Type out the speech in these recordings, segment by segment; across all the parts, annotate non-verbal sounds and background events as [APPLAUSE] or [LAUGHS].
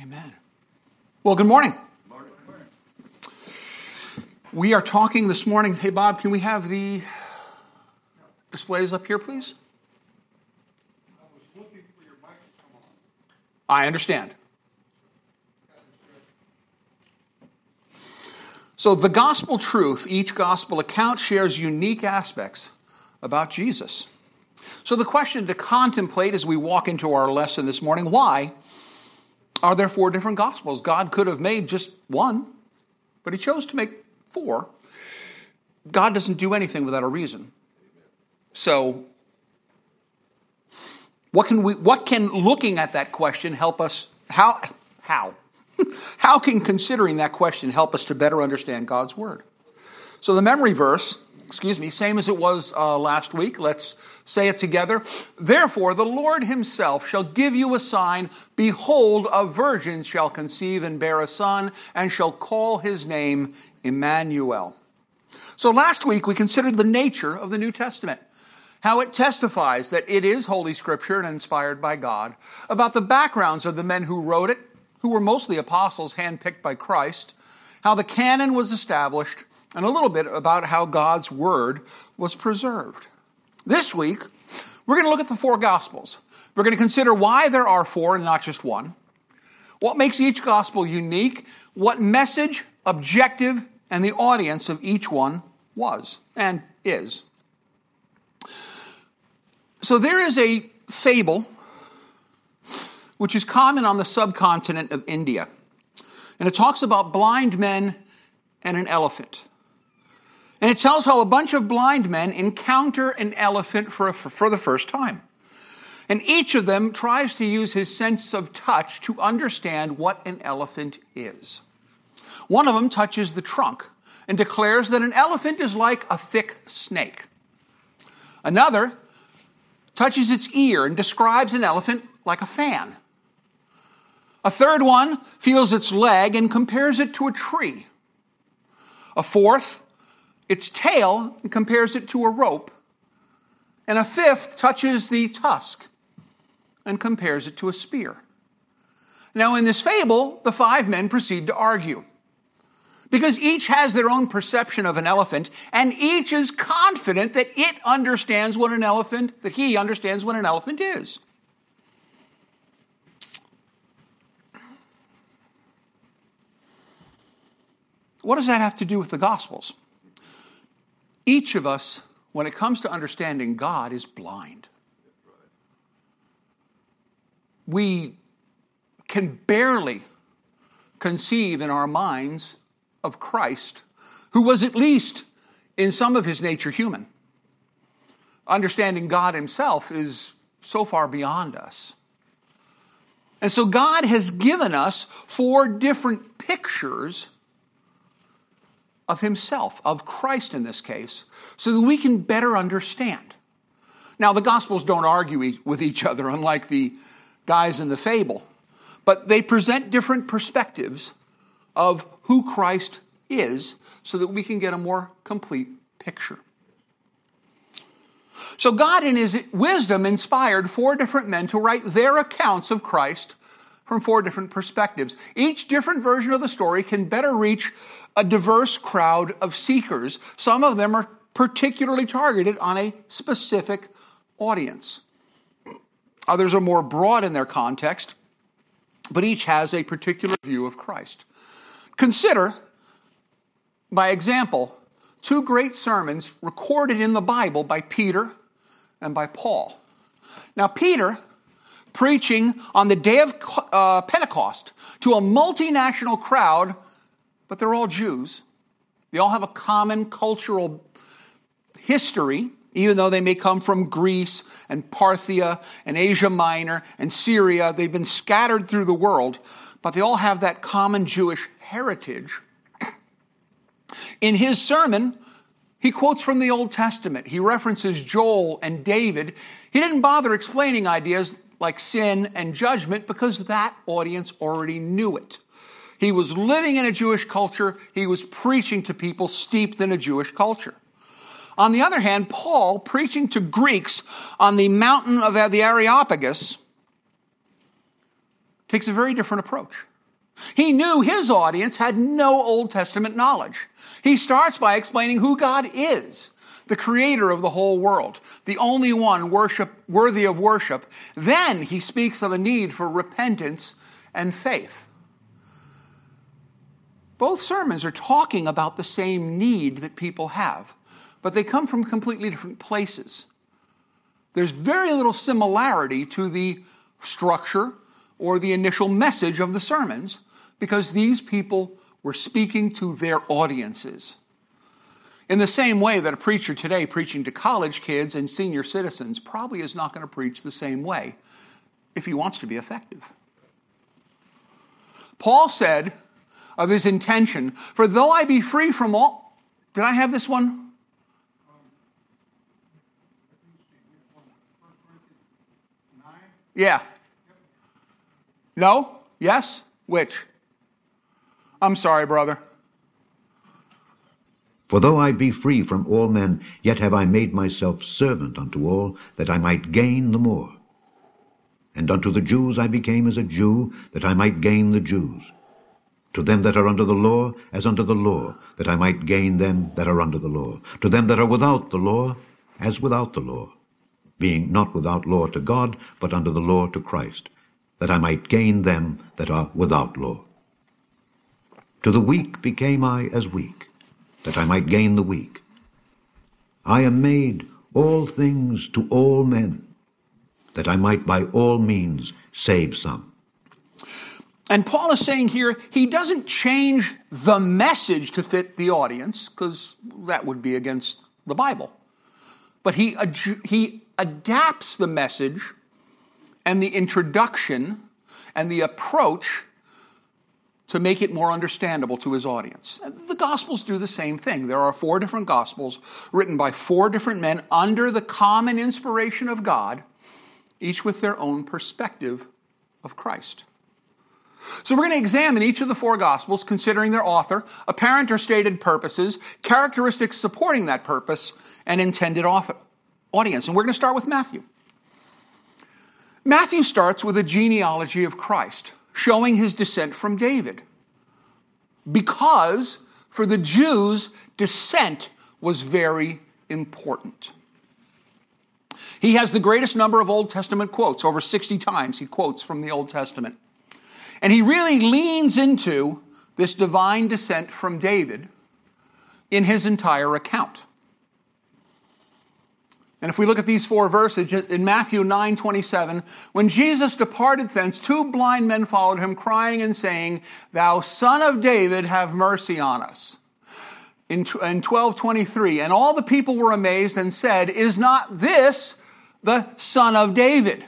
Amen. Well, good morning. We are talking this morning. Hey, Bob, can we have the displays up here, please? I was looking for your mic to come on. I understand. So, the gospel truth, each gospel account shares unique aspects about Jesus. So, the question to contemplate as we walk into our lesson this morning why are there four different gospels? God could have made just one, but He chose to make four. God doesn't do anything without a reason. So, what can we what can looking at that question help us how how [LAUGHS] how can considering that question help us to better understand God's word? So the memory verse, excuse me, same as it was uh, last week. Let's say it together. Therefore, the Lord himself shall give you a sign. Behold, a virgin shall conceive and bear a son, and shall call his name Emmanuel. So last week we considered the nature of the New Testament how it testifies that it is Holy Scripture and inspired by God, about the backgrounds of the men who wrote it, who were mostly apostles handpicked by Christ, how the canon was established, and a little bit about how God's Word was preserved. This week, we're going to look at the four Gospels. We're going to consider why there are four and not just one, what makes each Gospel unique, what message, objective, and the audience of each one was and is. So there is a fable which is common on the subcontinent of India. And it talks about blind men and an elephant. And it tells how a bunch of blind men encounter an elephant for, a, for the first time. And each of them tries to use his sense of touch to understand what an elephant is. One of them touches the trunk and declares that an elephant is like a thick snake. Another touches its ear and describes an elephant like a fan. A third one feels its leg and compares it to a tree. A fourth, its tail and compares it to a rope. And a fifth touches the tusk and compares it to a spear. Now, in this fable, the five men proceed to argue because each has their own perception of an elephant, and each is confident that it understands what an elephant, that he understands what an elephant is. What does that have to do with the Gospels? Each of us, when it comes to understanding God, is blind. We can barely conceive in our minds of Christ, who was at least in some of his nature human. Understanding God himself is so far beyond us. And so God has given us four different pictures of himself, of Christ in this case, so that we can better understand. Now, the Gospels don't argue with each other, unlike the guys in the fable, but they present different perspectives of who Christ is so that we can get a more complete picture. So, God, in His wisdom, inspired four different men to write their accounts of Christ from four different perspectives. Each different version of the story can better reach a diverse crowd of seekers. Some of them are particularly targeted on a specific audience. Others are more broad in their context, but each has a particular view of Christ. Consider, by example, two great sermons recorded in the Bible by Peter and by Paul. Now, Peter, preaching on the day of uh, Pentecost to a multinational crowd, but they're all Jews. They all have a common cultural history, even though they may come from Greece and Parthia and Asia Minor and Syria. They've been scattered through the world, but they all have that common Jewish heritage. In his sermon, he quotes from the Old Testament. He references Joel and David. He didn't bother explaining ideas like sin and judgment because that audience already knew it. He was living in a Jewish culture, he was preaching to people steeped in a Jewish culture. On the other hand, Paul, preaching to Greeks on the mountain of the Areopagus, takes a very different approach. He knew his audience had no Old Testament knowledge. He starts by explaining who God is, the creator of the whole world, the only one worship, worthy of worship. Then he speaks of a need for repentance and faith. Both sermons are talking about the same need that people have, but they come from completely different places. There's very little similarity to the structure or the initial message of the sermons because these people were speaking to their audiences. In the same way that a preacher today preaching to college kids and senior citizens probably is not going to preach the same way if he wants to be effective. Paul said of his intention, For though I be free from all. Did I have this one? Yeah. No? Yes? Which? I'm sorry, brother. For though I be free from all men, yet have I made myself servant unto all, that I might gain the more. And unto the Jews I became as a Jew, that I might gain the Jews. To them that are under the law, as under the law, that I might gain them that are under the law. To them that are without the law, as without the law, being not without law to God, but under the law to Christ, that I might gain them that are without law. To the weak became I as weak, that I might gain the weak. I am made all things to all men, that I might by all means save some. And Paul is saying here, he doesn't change the message to fit the audience, because that would be against the Bible. But he, he adapts the message and the introduction and the approach to make it more understandable to his audience. The Gospels do the same thing. There are four different Gospels written by four different men under the common inspiration of God, each with their own perspective of Christ. So we're going to examine each of the four Gospels, considering their author, apparent or stated purposes, characteristics supporting that purpose, and intended audience. And we're going to start with Matthew. Matthew starts with a genealogy of Christ, showing his descent from David. Because for the Jews, descent was very important. He has the greatest number of Old Testament quotes, over 60 times he quotes from the Old Testament. And he really leans into this divine descent from David in his entire account. And if we look at these four verses in Matthew 9 27, when Jesus departed thence, two blind men followed him, crying and saying, Thou son of David, have mercy on us. In, in 12 23, and all the people were amazed and said, Is not this the son of David?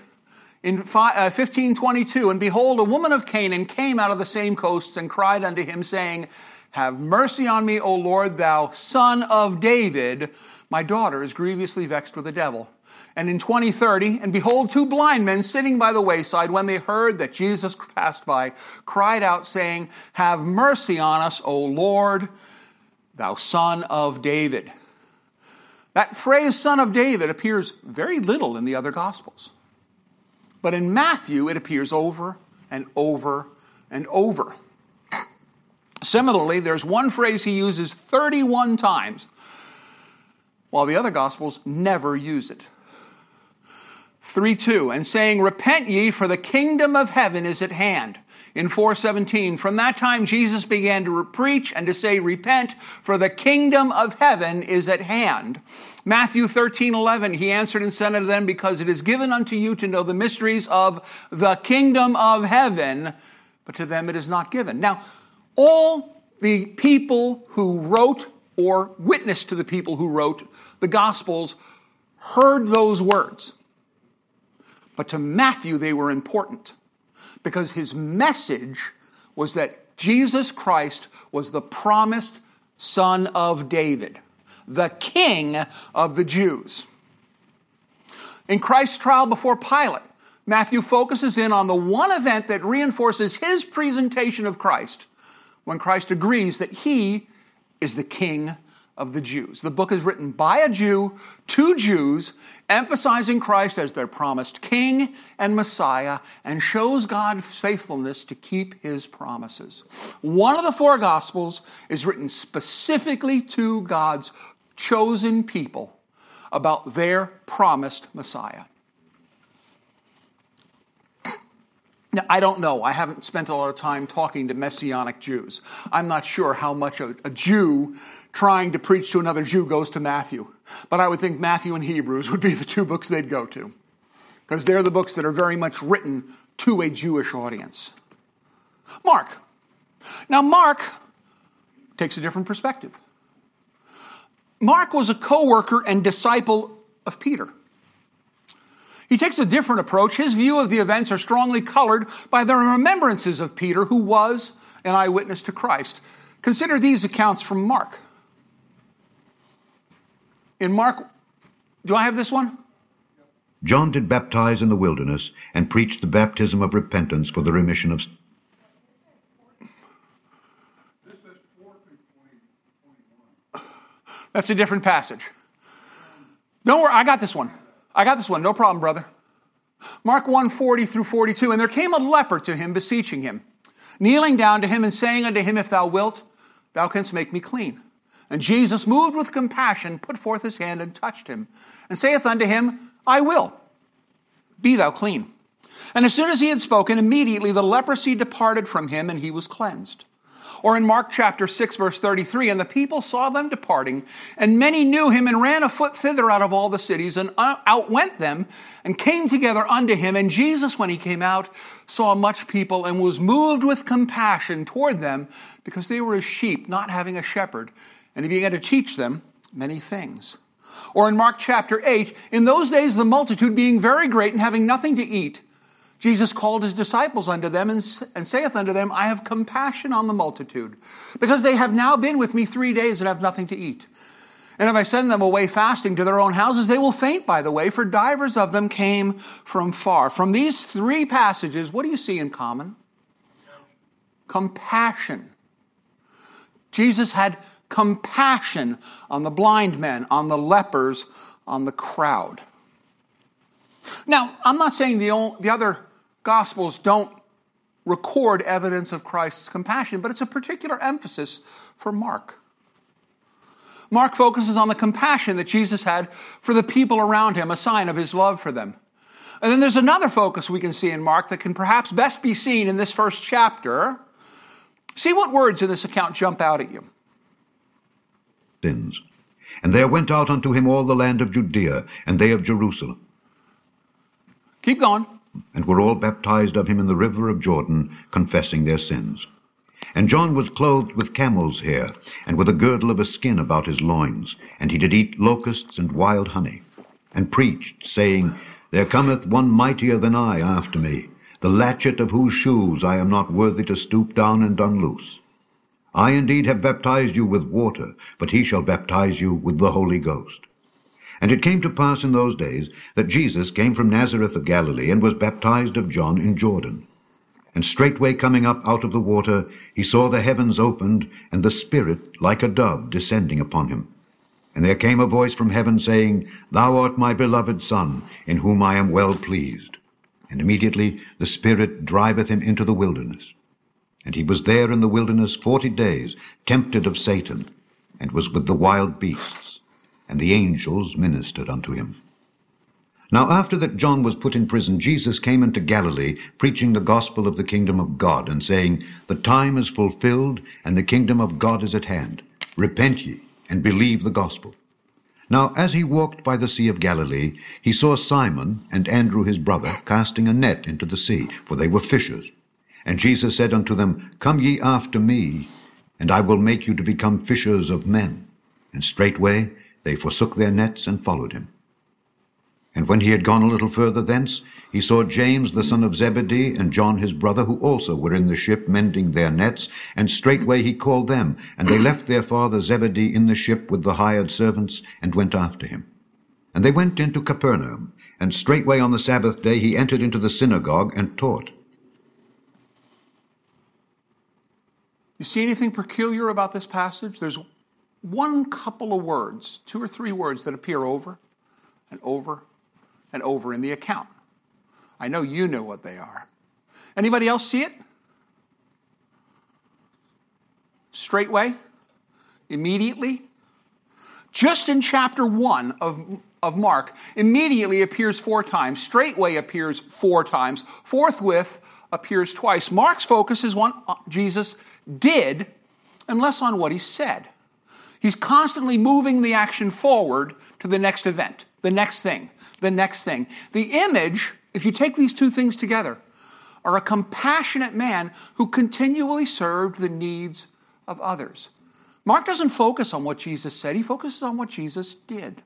In 1522, uh, and behold, a woman of Canaan came out of the same coasts and cried unto him, saying, Have mercy on me, O Lord, thou son of David. My daughter is grievously vexed with the devil. And in 2030, and behold, two blind men sitting by the wayside, when they heard that Jesus passed by, cried out, saying, Have mercy on us, O Lord, thou son of David. That phrase, son of David, appears very little in the other Gospels. But in Matthew, it appears over and over and over. Similarly, there's one phrase he uses 31 times, while the other Gospels never use it. 3 2, and saying, Repent ye, for the kingdom of heaven is at hand. In 417 from that time jesus began to preach and to say repent for the kingdom of heaven is at hand. Matthew 13 11 he answered and said unto them because it is given unto you to know the mysteries of the kingdom of heaven but to them it is not given. Now all the people who wrote or witnessed to the people who wrote the gospels heard those words but to matthew they were important because his message was that Jesus Christ was the promised son of David, the king of the Jews. In Christ's trial before Pilate, Matthew focuses in on the one event that reinforces his presentation of Christ when Christ agrees that he is the king of the Jews. The book is written by a Jew to Jews, emphasizing Christ as their promised king and Messiah, and shows God's faithfulness to keep his promises. One of the four Gospels is written specifically to God's chosen people about their promised Messiah. Now, I don't know. I haven't spent a lot of time talking to Messianic Jews. I'm not sure how much a, a, Jew trying to preach to another Jew goes to Matthew. But I would think Matthew and Hebrews would be the two books they'd go to. Because they're the books that are very much written to a Jewish audience. Mark. Now, Mark takes a different perspective. Mark was a co worker and disciple of Peter. He takes a different approach. His view of the events are strongly colored by the remembrances of Peter, who was an eyewitness to Christ. Consider these accounts from Mark. In Mark, do I have this one? John did baptize in the wilderness and preached the baptism of repentance for the remission of That's a different passage. Don't worry, I got this one. I got this one, no problem, brother. Mark 1 40 through 42. And there came a leper to him, beseeching him, kneeling down to him and saying unto him, If thou wilt, thou canst make me clean. And Jesus, moved with compassion, put forth his hand and touched him, and saith unto him, I will, be thou clean. And as soon as he had spoken, immediately the leprosy departed from him, and he was cleansed. Or in Mark chapter 6, verse 33, and the people saw them departing, and many knew him and ran afoot thither out of all the cities, and uh, outwent them, and came together unto him. And Jesus, when he came out, saw much people, and was moved with compassion toward them, because they were as sheep, not having a shepherd. And he began to teach them many things. Or in Mark chapter 8, in those days the multitude being very great and having nothing to eat, Jesus called his disciples unto them and, and saith unto them, I have compassion on the multitude, because they have now been with me three days and have nothing to eat. And if I send them away fasting to their own houses, they will faint by the way, for divers of them came from far. From these three passages, what do you see in common? Compassion. Jesus had compassion on the blind men, on the lepers, on the crowd. Now, I'm not saying the, the other Gospels don't record evidence of Christ's compassion, but it's a particular emphasis for Mark. Mark focuses on the compassion that Jesus had for the people around him, a sign of his love for them. And then there's another focus we can see in Mark that can perhaps best be seen in this first chapter. See what words in this account jump out at you. Sins. And there went out unto him all the land of Judea, and they of Jerusalem. Keep going and were all baptized of him in the river of Jordan, confessing their sins. And John was clothed with camel's hair, and with a girdle of a skin about his loins, and he did eat locusts and wild honey, and preached, saying, There cometh one mightier than I after me, the latchet of whose shoes I am not worthy to stoop down and unloose. I indeed have baptized you with water, but he shall baptize you with the Holy Ghost. And it came to pass in those days that Jesus came from Nazareth of Galilee, and was baptized of John in Jordan. And straightway coming up out of the water, he saw the heavens opened, and the Spirit like a dove descending upon him. And there came a voice from heaven, saying, Thou art my beloved Son, in whom I am well pleased. And immediately the Spirit driveth him into the wilderness. And he was there in the wilderness forty days, tempted of Satan, and was with the wild beasts and the angels ministered unto him. Now after that John was put in prison, Jesus came into Galilee, preaching the gospel of the kingdom of God, and saying, The time is fulfilled, and the kingdom of God is at hand. Repent ye, and believe the gospel. Now as he walked by the sea of Galilee, he saw Simon and Andrew his brother casting a net into the sea, for they were fishers. And Jesus said unto them, Come ye after me, and I will make you to become fishers of men. And straightway they forsook their nets and followed him. And when he had gone a little further thence, he saw James the son of Zebedee and John his brother, who also were in the ship mending their nets, and straightway he called them, and they left their father Zebedee in the ship with the hired servants, and went after him. And they went into Capernaum, and straightway on the Sabbath day he entered into the synagogue and taught. You see anything peculiar about this passage? There's one couple of words, two or three words that appear over and over and over in the account. I know you know what they are. Anybody else see it? Straightway? Immediately? Just in chapter 1 of, of Mark, immediately appears four times. Straightway appears four times. Forthwith appears twice. Mark's focus is what Jesus did and less on what he said. He's constantly moving the action forward to the next event, the next thing, the next thing. The image, if you take these two things together, are a compassionate man who continually served the needs of others. Mark doesn't focus on what Jesus said, he focuses on what Jesus did.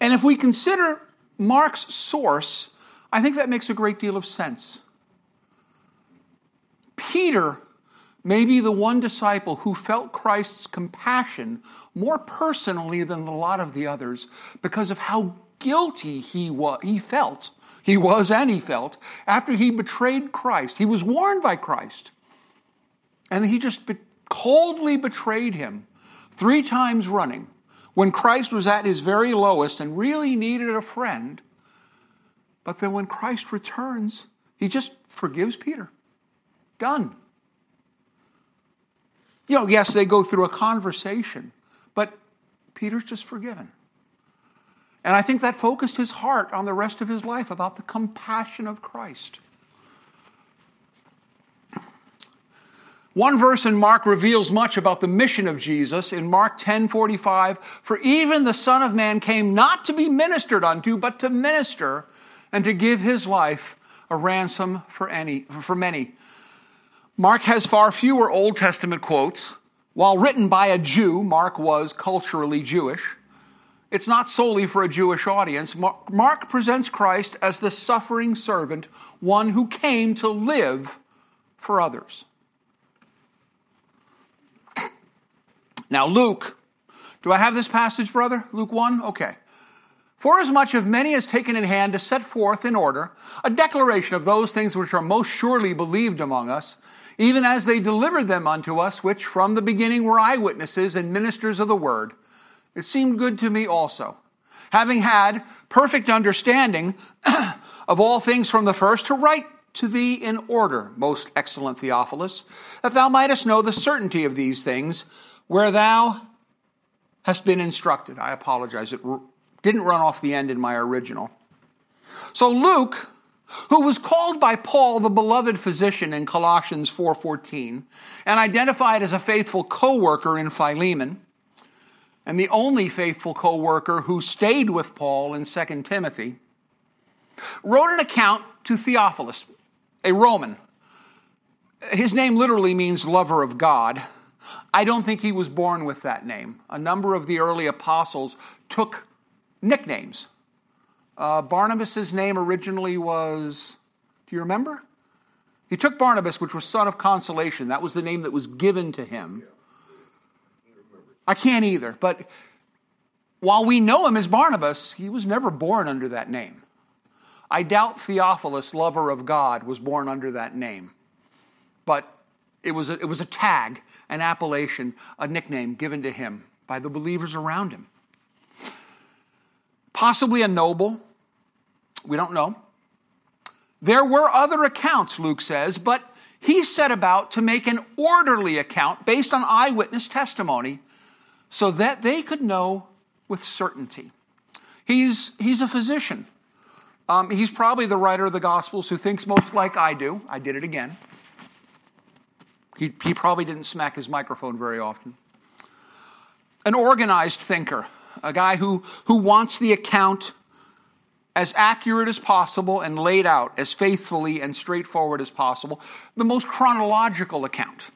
And if we consider Mark's source, I think that makes a great deal of sense. Peter may be the one disciple who felt Christ's compassion more personally than a lot of the others because of how guilty he, was, he felt. He was and he felt after he betrayed Christ. He was warned by Christ. And he just be- coldly betrayed him three times running when Christ was at his very lowest and really needed a friend. But then when Christ returns, he just forgives Peter. Done. You know, yes, they go through a conversation, but Peter's just forgiven. And I think that focused his heart on the rest of his life about the compassion of Christ. One verse in Mark reveals much about the mission of Jesus in Mark 10:45, for even the son of man came not to be ministered unto, but to minister and to give his life a ransom for any for many. Mark has far fewer Old Testament quotes. While written by a Jew, Mark was culturally Jewish. It's not solely for a Jewish audience. Mark presents Christ as the suffering servant, one who came to live for others. Now, Luke, do I have this passage, brother? Luke 1? Okay. For as many as taken in hand to set forth in order a declaration of those things which are most surely believed among us, even as they delivered them unto us, which from the beginning were eyewitnesses and ministers of the word, it seemed good to me also, having had perfect understanding [CLEARS THROAT] of all things from the first, to write to thee in order, most excellent Theophilus, that thou mightest know the certainty of these things where thou hast been instructed. I apologize, it didn't run off the end in my original. So Luke, who was called by Paul the beloved physician in Colossians 4:14 and identified as a faithful co-worker in Philemon, and the only faithful co-worker who stayed with Paul in 2 Timothy, wrote an account to Theophilus, a Roman. His name literally means lover of God I don't think he was born with that name. A number of the early apostles took nicknames. Uh, Barnabas' name originally was, do you remember? He took Barnabas, which was son of consolation. That was the name that was given to him. I can't either, but while we know him as Barnabas, he was never born under that name. I doubt Theophilus, lover of God, was born under that name. But it was a, it was a tag an appellation, a nickname given to him by the believers around him. Possibly a noble, we don't know. There were other accounts, Luke says, but he set about to make an orderly account based on eyewitness testimony so that they could know with certainty. He's, he's a physician. Um, he's probably the writer of the Gospels who thinks most like I do. I did it again. He, he probably didn't smack his microphone very often. An organized thinker, a guy who, who wants the account as accurate as possible and laid out as faithfully and straightforward as possible, the most chronological account.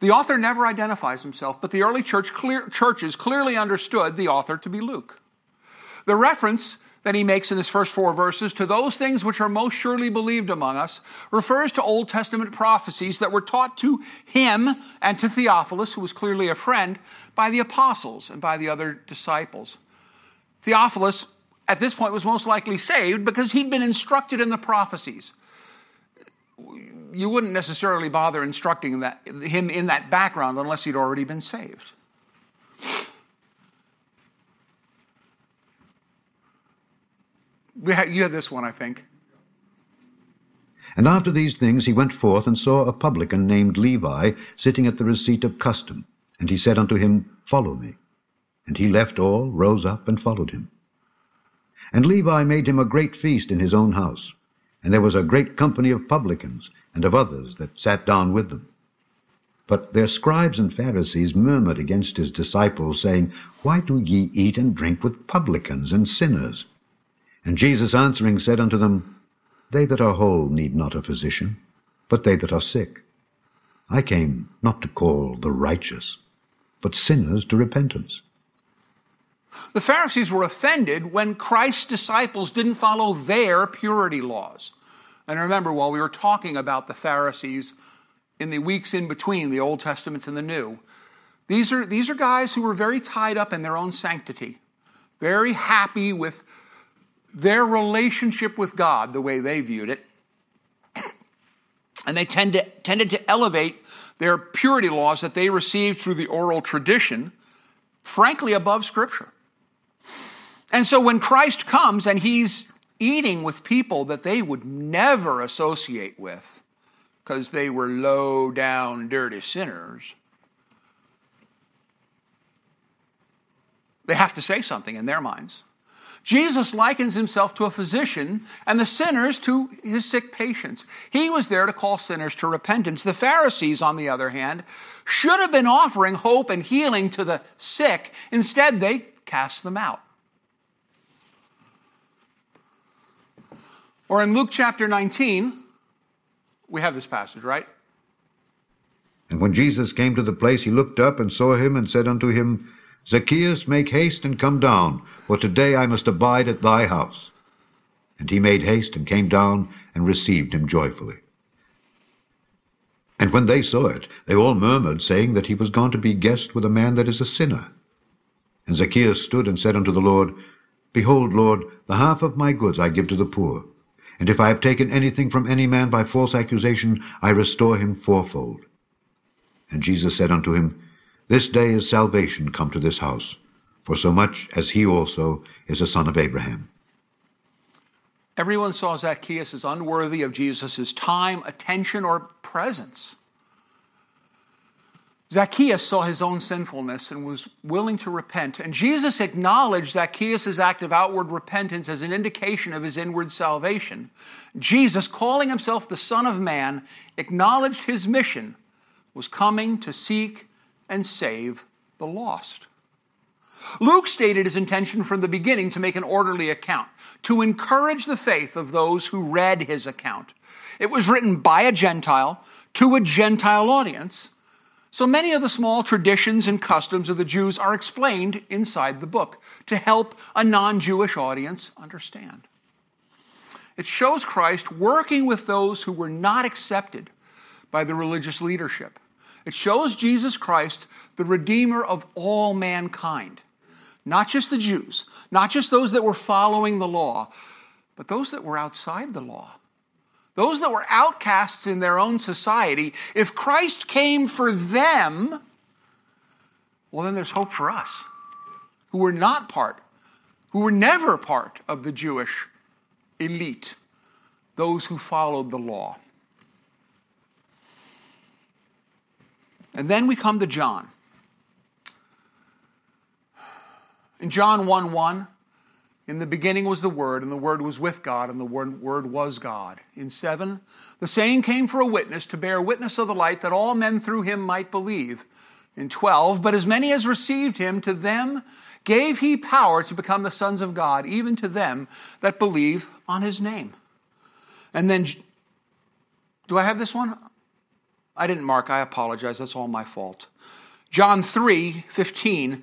The author never identifies himself, but the early church clear, churches clearly understood the author to be Luke. The reference that he makes in his first four verses to those things which are most surely believed among us refers to Old Testament prophecies that were taught to him and to Theophilus, who was clearly a friend, by the apostles and by the other disciples. Theophilus, at this point, was most likely saved because he'd been instructed in the prophecies. you wouldn't necessarily bother instructing that, him in that background unless he'd already been saved. You have this one, I think. And after these things he went forth and saw a publican named Levi sitting at the receipt of custom. And he said unto him, Follow me. And he left all, rose up, and followed him. And Levi made him a great feast in his own house. And there was a great company of publicans, and of others that sat down with them. But their scribes and Pharisees murmured against his disciples, saying, Why do ye eat and drink with publicans and sinners? And Jesus answering said unto them, They that are whole need not a physician, but they that are sick. I came not to call the righteous, but sinners to repentance. The Pharisees were offended when Christ's disciples didn't follow their purity laws. And remember, while we were talking about the Pharisees in the weeks in between the Old Testament and the New, these are, these are guys who were very tied up in their own sanctity, very happy with their relationship with God, the way they viewed it. And they tend to, tended to elevate their purity laws that they received through the oral tradition, frankly, above Scripture. And so when Christ comes and he's eating with people that they would never associate with because they were low down, dirty sinners, they have to say something in their minds. Jesus likens himself to a physician and the sinners to his sick patients. He was there to call sinners to repentance. The Pharisees, on the other hand, should have been offering hope and healing to the sick. Instead, they cast them out. Or in Luke chapter 19, we have this passage, right? And when Jesus came to the place, he looked up and saw him and said unto him, Zacchaeus, make haste and come down, for today I must abide at thy house. And he made haste and came down and received him joyfully. And when they saw it, they all murmured, saying that he was gone to be guest with a man that is a sinner. And Zacchaeus stood and said unto the Lord, Behold, Lord, the half of my goods I give to the poor. And if I have taken anything from any man by false accusation, I restore him fourfold. And Jesus said unto him, this day is salvation come to this house, for so much as he also is a son of Abraham. Everyone saw Zacchaeus as unworthy of Jesus' time, attention, or presence. Zacchaeus saw his own sinfulness and was willing to repent. And Jesus acknowledged Zacchaeus' act of outward repentance as an indication of his inward salvation. Jesus, calling himself the Son of Man, acknowledged his mission was coming to seek and save the lost. Luke stated his intention from the beginning to make an orderly account, to encourage the faith of those who read his account. It was written by a Gentile to a Gentile audience, so many of the small traditions and customs of the Jews are explained inside the book to help a non Jewish audience understand. It shows Christ working with those who were not accepted by the religious leadership it shows Jesus Christ, the Redeemer of all mankind. Not just the Jews, not just those that were following the law, but those that were outside the law. Those that were outcasts in their own society. If Christ came for them, well, then there's hope for us who were not part, who were never part of the Jewish elite, those who followed the law. And then we come to John. In John 1 1, in the beginning was the Word, and the Word was with God, and the Word, was God. In 7, the saying came for a witness to bear witness of the light that all men through him might believe. In 12, but as many as received him, to them gave he power to become the sons of God, even to them that believe on his name. And then, do I have this one? I didn't mark, I apologize, that's all my fault. John 3 15,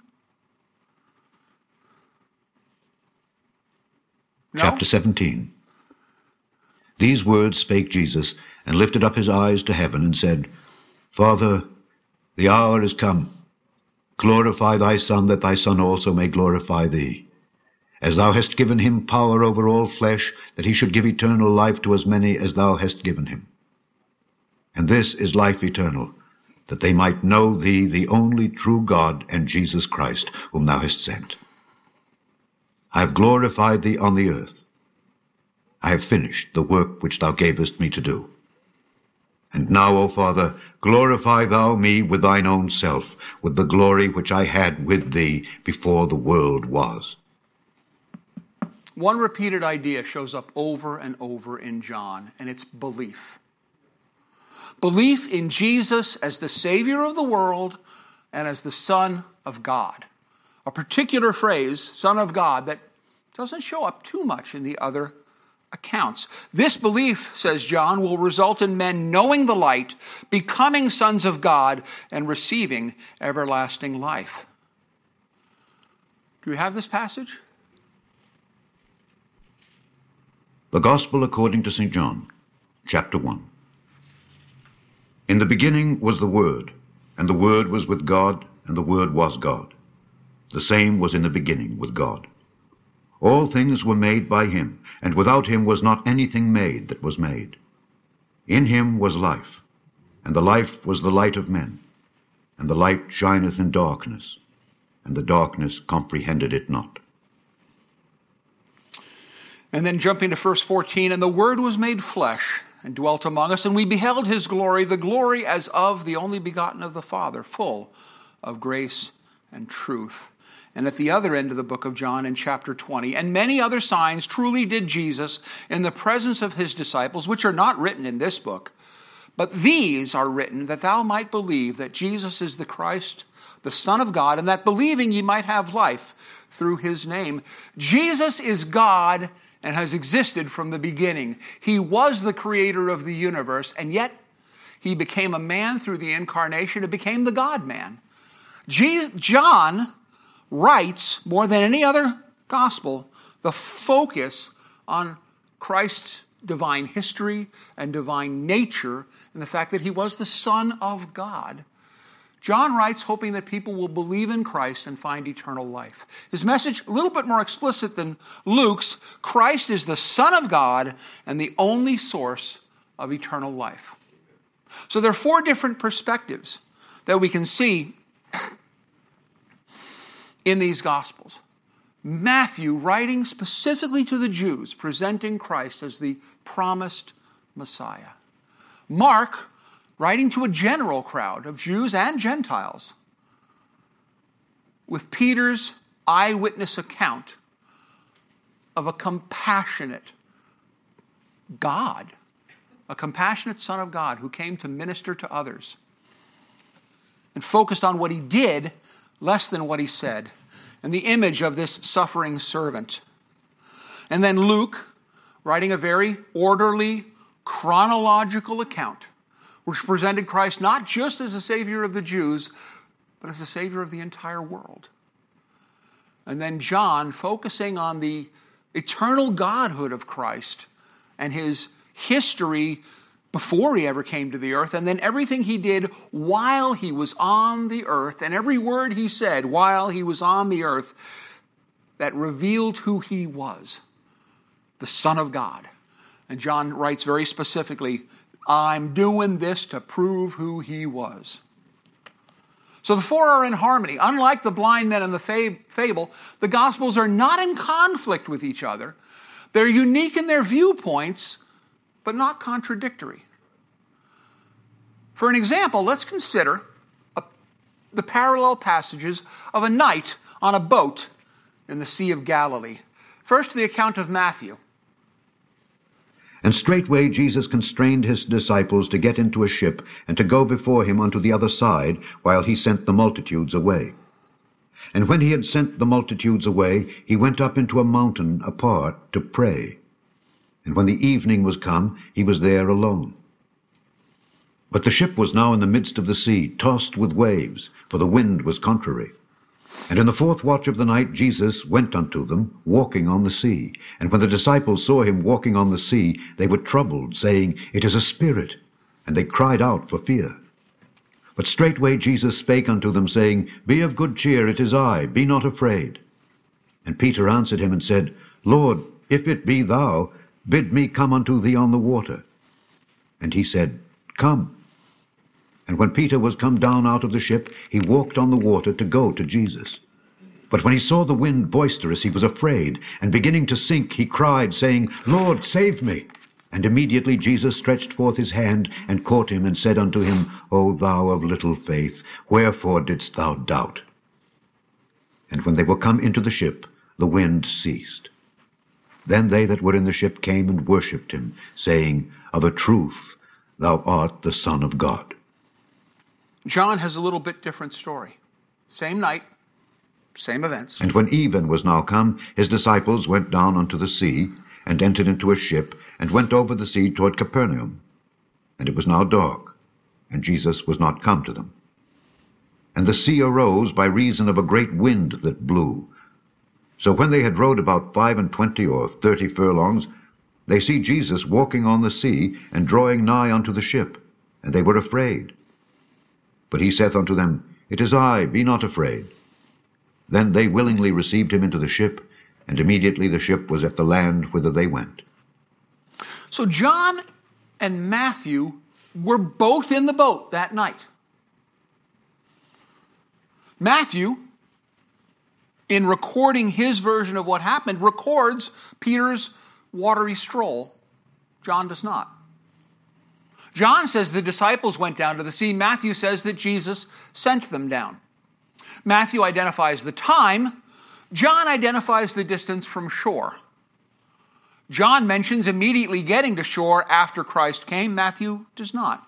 no? chapter 17. These words spake Jesus, and lifted up his eyes to heaven, and said, Father, the hour is come. Glorify thy Son, that thy Son also may glorify thee as thou hast given him power over all flesh, that he should give eternal life to as many as thou hast given him. And this is life eternal, that they might know thee, the only true God, and Jesus Christ, whom thou hast sent. I have glorified thee on the earth. I have finished the work which thou gavest me to do. And now, O Father, glorify thou me with thine own self, with the glory which I had with thee before the world was. One repeated idea shows up over and over in John, and it's belief. Belief in Jesus as the Savior of the world and as the Son of God. A particular phrase, Son of God, that doesn't show up too much in the other accounts. This belief, says John, will result in men knowing the light, becoming sons of God, and receiving everlasting life. Do you have this passage? The Gospel according to St. John, chapter 1. In the beginning was the Word, and the Word was with God, and the Word was God. The same was in the beginning with God. All things were made by him, and without him was not anything made that was made. In him was life, and the life was the light of men. And the light shineth in darkness, and the darkness comprehended it not. And then jumping to verse 14, and the Word was made flesh and dwelt among us, and we beheld his glory, the glory as of the only begotten of the Father, full of grace and truth. And at the other end of the book of John, in chapter 20, and many other signs truly did Jesus in the presence of his disciples, which are not written in this book, but these are written that thou might believe that Jesus is the Christ, the Son of God, and that believing ye might have life through his name. Jesus is God and has existed from the beginning. He was the creator of the universe, and yet he became a man through the incarnation and became the God man. John writes more than any other gospel the focus on Christ's divine history and divine nature and the fact that he was the Son of God John writes hoping that people will believe in Christ and find eternal life. His message, a little bit more explicit than Luke's Christ is the Son of God and the only source of eternal life. So there are four different perspectives that we can see in these Gospels. Matthew writing specifically to the Jews, presenting Christ as the promised Messiah. Mark writing to a general crowd of Jews and Gentiles with Peter's eyewitness account of a compassionate God, a compassionate Son of God who came to minister to others and focused on what he did less than what he said, and the image of this suffering servant. And then Luke, writing a very orderly, chronological account which presented Christ not just as a Savior of the Jews, but as a Savior of the entire world. And then John, focusing on the eternal Godhood of Christ and his history before he ever came to the earth, and then everything he did while he was on the earth, and every word he said while he was on the earth that revealed who he was the Son of God. And John writes very specifically I'm doing this to prove who he was. So the four are in harmony. Unlike the blind men in the fable, the Gospels are not in conflict with each other. They're unique in their viewpoints, but not contradictory. For an example, let's consider a, the parallel passages of a night on a boat in the Sea of Galilee. First, the account of Matthew. And straightway Jesus constrained his disciples to get into a ship, and to go before him unto the other side, while he sent the multitudes away. And when he had sent the multitudes away, he went up into a mountain apart to pray. And when the evening was come, he was there alone. But the ship was now in the midst of the sea, tossed with waves, for the wind was contrary. And in the fourth watch of the night Jesus went unto them, walking on the sea. And when the disciples saw him walking on the sea, they were troubled, saying, It is a spirit. And they cried out for fear. But straightway Jesus spake unto them, saying, Be of good cheer, it is I, be not afraid. And Peter answered him and said, Lord, if it be thou, bid me come unto thee on the water. And he said, Come. And when Peter was come down out of the ship, he walked on the water to go to Jesus. But when he saw the wind boisterous, he was afraid, and beginning to sink, he cried, saying, Lord, save me. And immediately Jesus stretched forth his hand, and caught him, and said unto him, O thou of little faith, wherefore didst thou doubt? And when they were come into the ship, the wind ceased. Then they that were in the ship came and worshipped him, saying, Of a truth, thou art the Son of God. John has a little bit different story. Same night, same events. And when even was now come, his disciples went down unto the sea, and entered into a ship, and went over the sea toward Capernaum. And it was now dark, and Jesus was not come to them. And the sea arose by reason of a great wind that blew. So when they had rowed about five and twenty or thirty furlongs, they see Jesus walking on the sea, and drawing nigh unto the ship, and they were afraid. But he saith unto them, It is I, be not afraid. Then they willingly received him into the ship, and immediately the ship was at the land whither they went. So John and Matthew were both in the boat that night. Matthew, in recording his version of what happened, records Peter's watery stroll. John does not. John says the disciples went down to the sea. Matthew says that Jesus sent them down. Matthew identifies the time. John identifies the distance from shore. John mentions immediately getting to shore after Christ came. Matthew does not.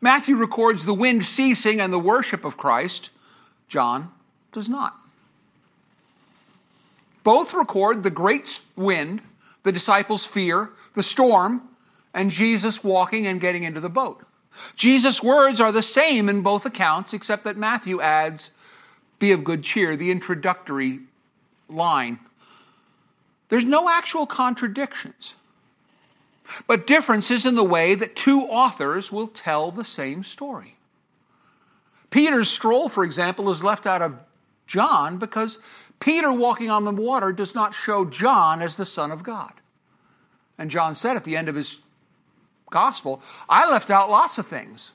Matthew records the wind ceasing and the worship of Christ. John does not. Both record the great wind, the disciples' fear, the storm, and Jesus walking and getting into the boat. Jesus' words are the same in both accounts, except that Matthew adds, Be of good cheer, the introductory line. There's no actual contradictions, but differences in the way that two authors will tell the same story. Peter's stroll, for example, is left out of John because Peter walking on the water does not show John as the Son of God. And John said at the end of his gospel, I left out lots of things.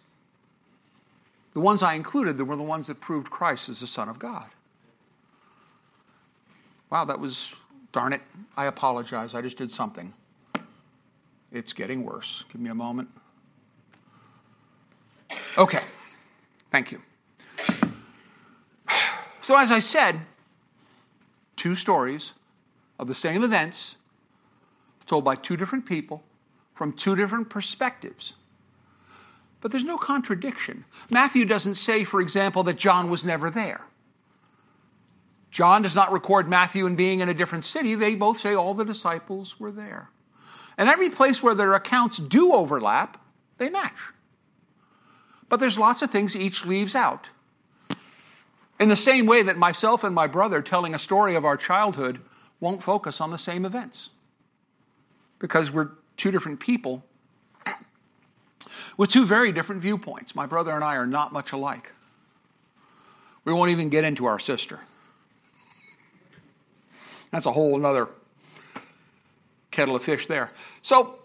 The ones I included were the ones that proved Christ as the Son of God. Wow, that was, darn it, I apologize. I just did something. It's getting worse. Give me a moment. Okay, thank you. [SIGHS] So, as I said, two stories of the same events told by two different people from two different perspectives. But there's no contradiction. Matthew doesn't say, for example, that John was never there. John does not record Matthew and being in a different city. They both say all the disciples were there. And every place where their accounts do overlap, they match. But there's lots of things each leaves out. In the same way that myself and my brother telling a story of our childhood won't focus on the same events because we're two different people with two very different viewpoints. My brother and I are not much alike. We won't even get into our sister. That's a whole other kettle of fish there. So,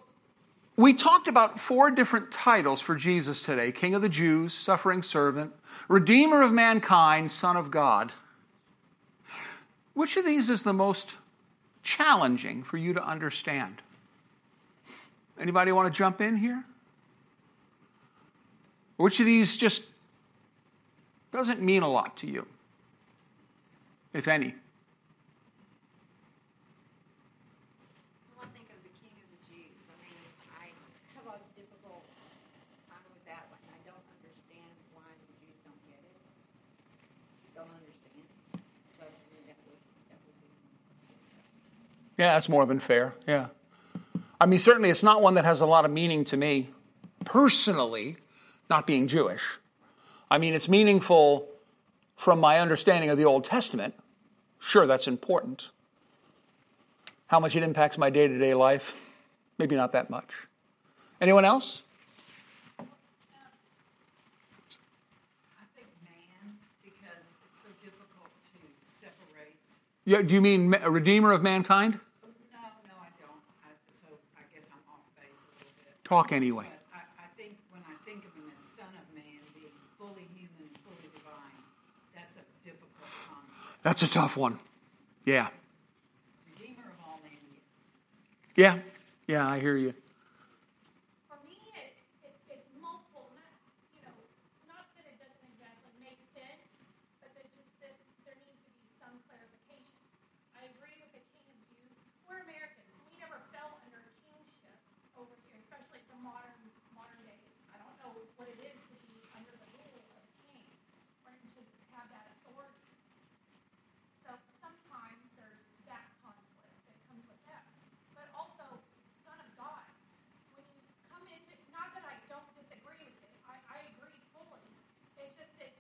we talked about four different titles for Jesus today King of the Jews, Suffering Servant, Redeemer of Mankind, Son of God. Which of these is the most challenging for you to understand? Anybody want to jump in here? Which of these just doesn't mean a lot to you, if any? Well, I think of the King of the Jews. I mean, I have a difficult time with that one. I don't understand why the Jews don't get it. Don't understand. So I mean, that would, that would be. Yeah, that's more than fair. Yeah. I mean, certainly it's not one that has a lot of meaning to me personally, not being Jewish. I mean, it's meaningful from my understanding of the Old Testament. Sure, that's important. How much it impacts my day to day life? Maybe not that much. Anyone else? I think man, because it's so difficult to separate. Yeah, do you mean a redeemer of mankind? No, no, I don't. I, so I guess I'm off base a little bit. Talk anyway. I, I think when I think of him as Son of Man, being fully human, fully divine, that's a difficult concept. That's a tough one. Yeah. Redeemer of all yes. Yeah. Yeah, I hear you. For me, it's, it's, it's multiple, not, you know, not that it doesn't exactly make sense, but that just that there needs to be some clarification. I agree with the king of Jews. We're Americans. We never fell under kingship over here, especially from modern modern days. I don't know what it is to be under the rule of a king or to have that authority. So sometimes there's that conflict that comes with that. But also, Son of God. When you come into, not that I don't disagree with it, I, I agree fully. It's just that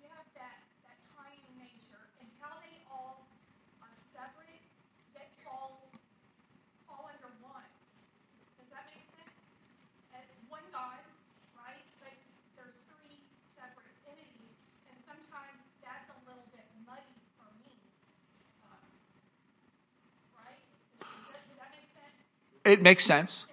you have that, that triune nature and how they all are separate, yet fall, fall under one. Does that make sense? And one God, right? But there's three separate entities, and sometimes that's a little bit muddy for me. Um, Right? Does that, does that make sense? It makes sense. And sometimes it makes sense, like the light goes off, but then if that switch goes makes sense.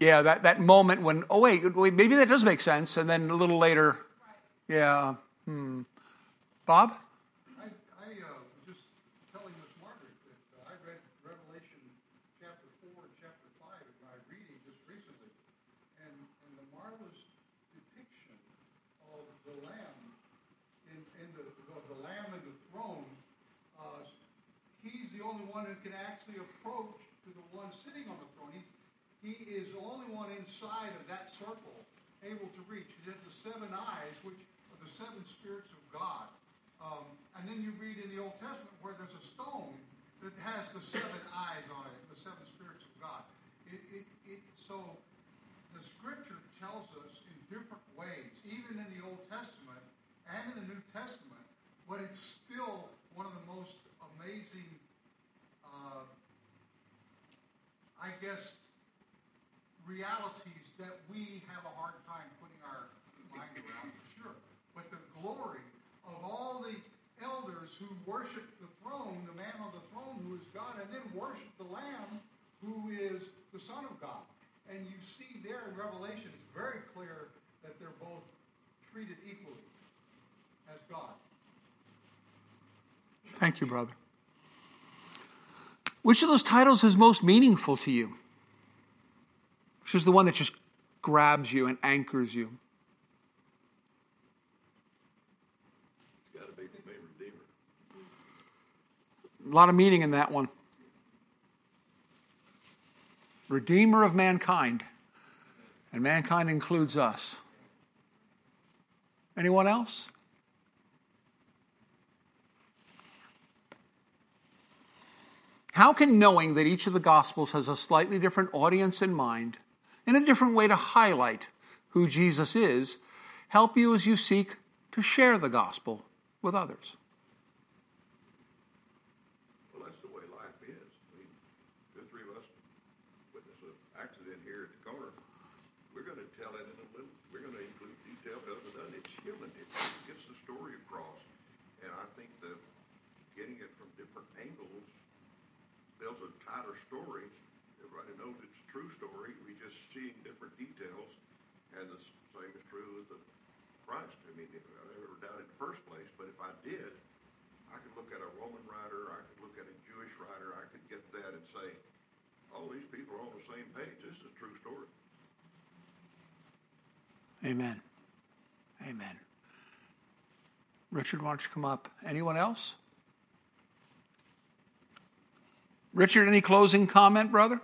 Yeah, that, that moment when, oh, wait, wait, maybe that does make sense. And then a little later, Right. yeah, hmm. Bob? I, I uh, was just telling Miss Margaret that uh, I read Revelation chapter four and chapter five in my reading just recently, and, and the marvelous depiction of the Lamb in, in the, the, the Lamb and the throne. Uh, he's the only one who can actually approach to the one sitting on the throne. He's, he is the only one inside of that circle able to reach. He has the seven eyes, which are the seven spirits of God. Um, and then you read in the Old Testament where there's a stone that has the seven eyes on it, the seven spirits of God. It, it, it, so the scripture tells us in different ways, even in the Old Testament and in the New Testament, but it's still one of the most amazing, uh, I guess, realities that we have a hard time putting our mind around for sure. But the glory of all the elders who worship the throne, the man on the throne who is God, and then worship the Lamb who is the Son of God. And you see there in Revelation, it's very clear that they're both treated equally as God. Thank you, brother. Which of those titles is most meaningful to you? Is the one that just grabs you and anchors you? It's got to be me, Redeemer. A lot of meaning in that one. Redeemer of mankind. And mankind includes us. Anyone else? How can knowing that each of the Gospels has a slightly different audience in mind and a different way to highlight who Jesus is help you as you seek to share the Gospel with others? Well, that's the way life is. I mean, the three of us witnessed an accident here at the corner. We're going to tell it in a little, we're going to include detail other than it's human. It gets the story across. And I think that getting it from different angles builds a tighter story. Everybody knows it's a true story. Seeing different details. And the same is true with the Christ. I mean, I never doubted in the first place, but if I did, I could look at a Roman writer, I could look at a Jewish writer, I could get that and say, oh, these people are on the same page. This is a true story. Amen. Amen. Richard, why don't you come up? Anyone else? Richard, any closing comment, brother?